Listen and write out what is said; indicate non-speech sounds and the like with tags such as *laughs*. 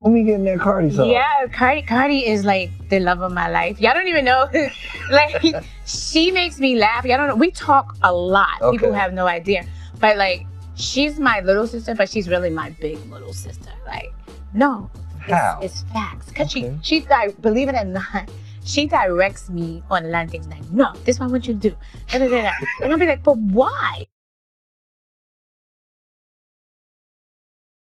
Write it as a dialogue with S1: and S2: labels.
S1: Let me get in that Cardi song.
S2: Yeah, Cardi Cardi is like the love of my life. Y'all don't even know. *laughs* like she makes me laugh. Y'all don't know. We talk a lot.
S1: Okay.
S2: People have no idea. But like she's my little sister, but she's really my big little sister. Like, no.
S1: How?
S2: it's facts. Cause
S1: Okay.
S2: she she like believe it or not, she directs me on a lot of things like, no, this is what I want you to do. And I'll be like, but why?